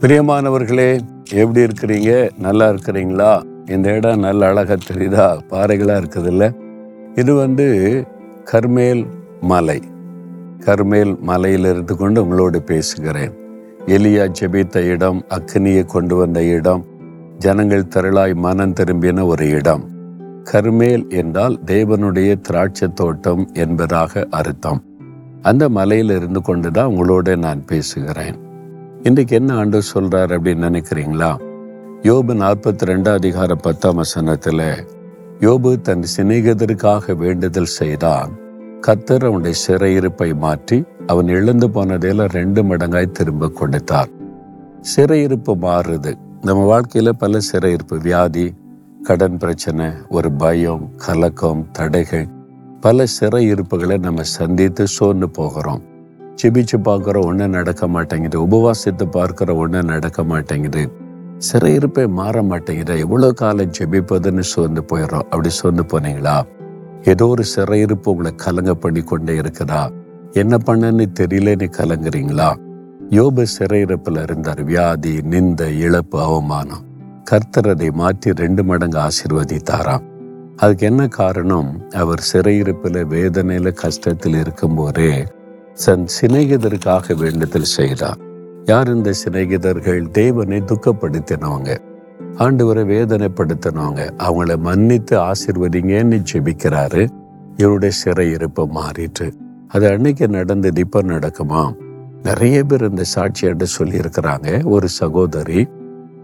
பிரியமானவர்களே எப்படி இருக்கிறீங்க? நல்லா இருக்கிறீங்களா? இந்த இடம் நல்ல அழகாக தெரியுதா? பாறைகளாக இருக்குதுல்ல? இது வந்து கர்மேல் மலை. கர்மேல் மலையில் இருந்து கொண்டு உங்களோடு பேசுகிறேன். எலியா ஜெபித்த இடம் அக்னியை கொண்டு வந்த இடம் ஜனங்கள் திரளாய் மனம் திரும்பின ஒரு இடம். கர்மேல் என்றால் தேவனுடைய திராட்சை தோட்டம் என்பதாக அர்த்தம். அந்த மலையில் இருந்து கொண்டு தான் உங்களோட நான் பேசுகிறேன். இன்றைக்கு என்ன ஆண்டு சொல்றார் அப்படின்னு நினைக்கிறீங்களா? யோபு நாற்பத்தி ரெண்டாம் அதிகார பத்தாம் வசனத்துல யோபு தன் சிநேகிதருக்காக வேண்டுதல் செய்தான். கத்தர் அவனுடைய சிறையிருப்பை மாற்றி அவன் இழந்து போனதையெல்லாம் ரெண்டு மடங்காய் திரும்ப கொடுத்தார். சிறையிருப்பு மாறுது. நம்ம வாழ்க்கையில பல சிறையிருப்பு வியாதி கடன் பிரச்சனை ஒரு பயம் கலக்கம் தடைகள் பல சிறையிருப்புகளை நம்ம சந்தித்து சோர்ந்து போகிறோம். ஜெபிச்சு பார்க்குற ஒன்றும் நடக்க மாட்டேங்குது. உபவாசித்து பார்க்குற ஒன்றும் நடக்க மாட்டேங்குது. சிறையிருப்பே மாற மாட்டேங்குது. எவ்வளோ காலம் ஜெபிப்பதுன்னு சோர்ந்து போயிடும் அப்படி சோர்ந்து போனீங்களா? ஏதோ ஒரு சிறையிருப்பு உங்களை கலங்க பண்ணி கொண்டே இருக்குதா? என்ன பண்ணன்னு தெரியலன்னு கலங்குறீங்களா? யோபு சிறையிருப்பில் இருந்தார். வியாதி நிந்த இழப்பு அவமானம். கர்த்தர் அதை மாற்றி ரெண்டு மடங்கு ஆசீர்வதித்தாராம். அதுக்கு என்ன காரணம்? அவர் சிறையிருப்பில் வேதனையில் கஷ்டத்தில் இருக்கும்போதே தன் சிநேகிதருக்காக வேண்டுதல் செய்கிறார் யார் இந்த சிநேகிதர்கள்? தேவனை துக்கப்படுத்தினவங்க. ஆண்டவரை வேதனைப்படுத்தினவங்க. அவங்கள மன்னித்து ஆசீர்வதிங்கன்னு ஜெபிக்கிறாரு. இவருடைய சிறையிருப்பு மாறிட்டு அது அன்னைக்கு நடந்தது இப்ப நடக்குமா? நிறைய பேர் இந்த சாட்சியாட்ட சொல்லியிருக்கிறாங்க. ஒரு சகோதரி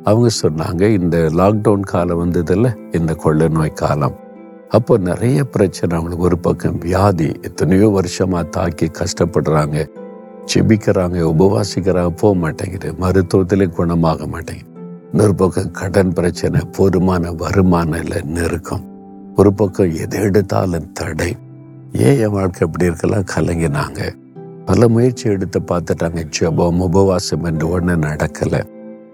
அவங்க சொன்னாங்க இந்த லாக்டவுன் காலம் வந்ததில்ல இந்த கொள்ளை நோய் காலம். அப்போ நிறைய பிரச்சனை அவங்களுக்கு ஒரு பக்கம் வியாதி எத்தனையோ வருஷமாக தாக்கி கஷ்டப்படுறாங்க செபிக்கிறாங்க உபவாசிக்கிறாங்க போக மாட்டேங்குது மருத்துவத்திலே குணமாக மாட்டேங்குது. இன்னொரு பக்கம் கடன் பிரச்சனை போதுமான வருமானம் இல்லை நெருக்கம். ஒரு பக்கம் எது எடுத்தாலும் தடை. ஏன் என் வாழ்க்கை இப்படி இருக்கலாம்? கலங்கினாங்க. பல முயற்சி எடுத்து பார்த்துட்டாங்க ஜெபம் உபவாசம் என்று ஒன்று நடக்கலை.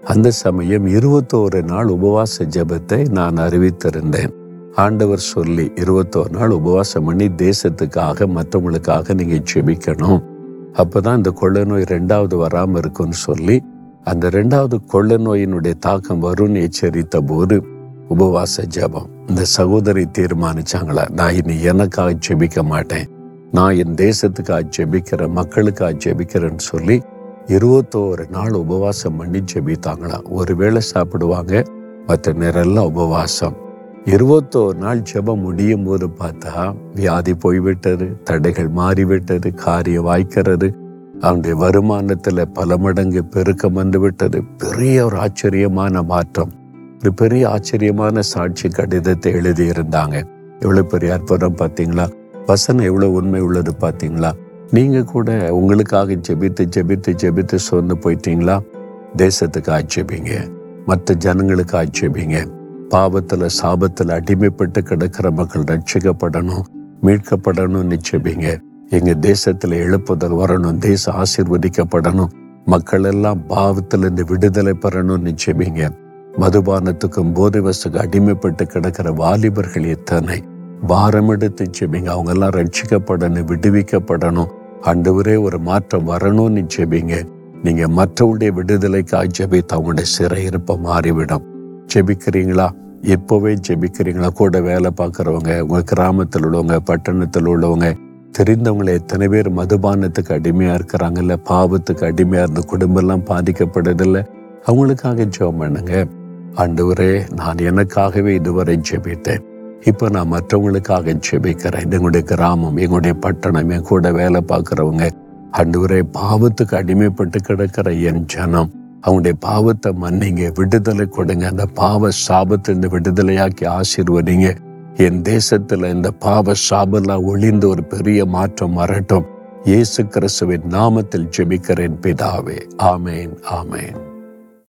அந்த சமயம் இருபத்தோரு நாள் உபவாச ஜெபத்தை நான் அறிவித்திருந்தேன். ஆண்டவர் சொல்லி இருபத்தோரு நாள் உபவாசம் பண்ணி தேசத்துக்காக மற்றவங்களுக்காக நீங்க அப்போ அப்பதான் இந்த கொள்ளை நோய் ரெண்டாவது வராம இருக்கும்னு சொல்லி அந்த ரெண்டாவது கொள்ளை நோயினுடைய தாக்கம் வரும்னு எச்சரித்த போது உபவாச ஜபம். இந்த சகோதரி தீர்மானிச்சாங்களா நான் இனி எனக்காக ஜெபிக்க மாட்டேன். நான் என் தேசத்துக்காக ஜெபிக்கிறேன் மக்களுக்காக ஜெபிக்கிறேன்னு சொல்லி இருபத்தோரு நாள் உபவாசம் பண்ணி ஜெபித்தாங்களாம் ஒருவேளை சாப்பிடுவாங்க மற்ற நேரெல்லாம் உபவாசம். இருபத்தோரு நாள் ஜெபம் முடியும் போது பார்த்தா வியாதி போய்விட்டது தடைகள் மாறிவிட்டது காரியம் வாய்க்கிறது. அவனுடைய வருமானத்தில் பல மடங்கு பெருக்கம் வந்து விட்டது பெரிய ஒரு ஆச்சரியமான மாற்றம். ஒரு பெரிய ஆச்சரியமான சாட்சி கடிதத்தை எழுதியிருந்தாங்க. எவ்வளோ பெரிய அற்புதம் பார்த்தீங்களா? வசனம் எவ்வளோ உண்மை உள்ளது பார்த்தீங்களா? நீங்கள் கூட உங்களுக்காக ஜெபித்து ஜெபித்து ஜெபித்து சோர்ந்து போயிட்டீங்களா? தேசத்துக்கு ஆட்சேபிங்க. மற்ற ஜனங்களுக்கு ஆட்சேபிங்க. பாவத்துல சாபத்துல அடிமைப்பட்டு கிடக்கிற மக்கள் ரட்சிக்கப்படணும் மீட்கப்படணும் நிச்சயபிங்க எங்க தேசத்துல எழுப்புதல் வரணும் தேசம் ஆசீர்வதிக்கப்படணும் மக்கள் எல்லாம் பாவத்துல இருந்து விடுதலை பெறணும் நிச்சயபிங்க மதுபானத்துக்கும் போதைவசுக்கு அடிமைப்பட்டு கிடக்கிற வாலிபர்கள் எத்தனை? பாரம் எடுத்து ஜெபிங்க அவங்க எல்லாம் ரட்சிக்கப்படணும் விடுவிக்கப்படணும். ஆண்டவரே ஒரு மாற்றம் வரணும்னு ஜெபிங்க நீங்க மற்றவருடைய விடுதலைக்காக ஜெபித்து அவங்களுடைய சிறையிருப்ப மாறிவிடும். ஜெபிக்கிறீங்களா? எப்போவே ஜெபிக்கிறீங்களா? கூட வேலை பார்க்குறவங்க உங்கள் கிராமத்தில் உள்ளவங்க பட்டணத்தில் உள்ளவங்க தெரிந்தவங்களை எத்தனை பேர் மதுபானத்துக்கு அடிமையாக இருக்கிறாங்கல்ல பாவத்துக்கு அடிமையாக இருந்த குடும்பம்லாம் பாதிக்கப்படுதில்லை அவங்களுக்காக ஜெபம் பண்ணுங்க. ஆண்டவரே நான் எனக்காகவே இதுவரை ஜெபித்தேன். இப்போ நான் மற்றவங்களுக்காக ஜெபிக்கிறேன். எங்களுடைய கிராமம் எங்களுடைய பட்டணம் என் கூட வேலை பார்க்குறவங்க ஆண்டவரே பாவத்துக்கு அடிமைப்பட்டு கிடக்கிற என் ஜனம் அவங்களுடைய பாவத்தை மன்னிங்க விடுதலை கொடுங்க. அந்த பாவ சாபத்திலிருந்து விடுதலையாக்கி ஆசீர்வதிங்க. என் தேசத்துல இந்த பாவ சாபெல்லாம் ஒளிந்து ஒரு பெரிய மாற்றம் வரட்டும். இயேசு கிறிஸ்துவின் நாமத்தில் ஜெபிக்கிறேன் பிதாவே. ஆமேன் ஆமேன்.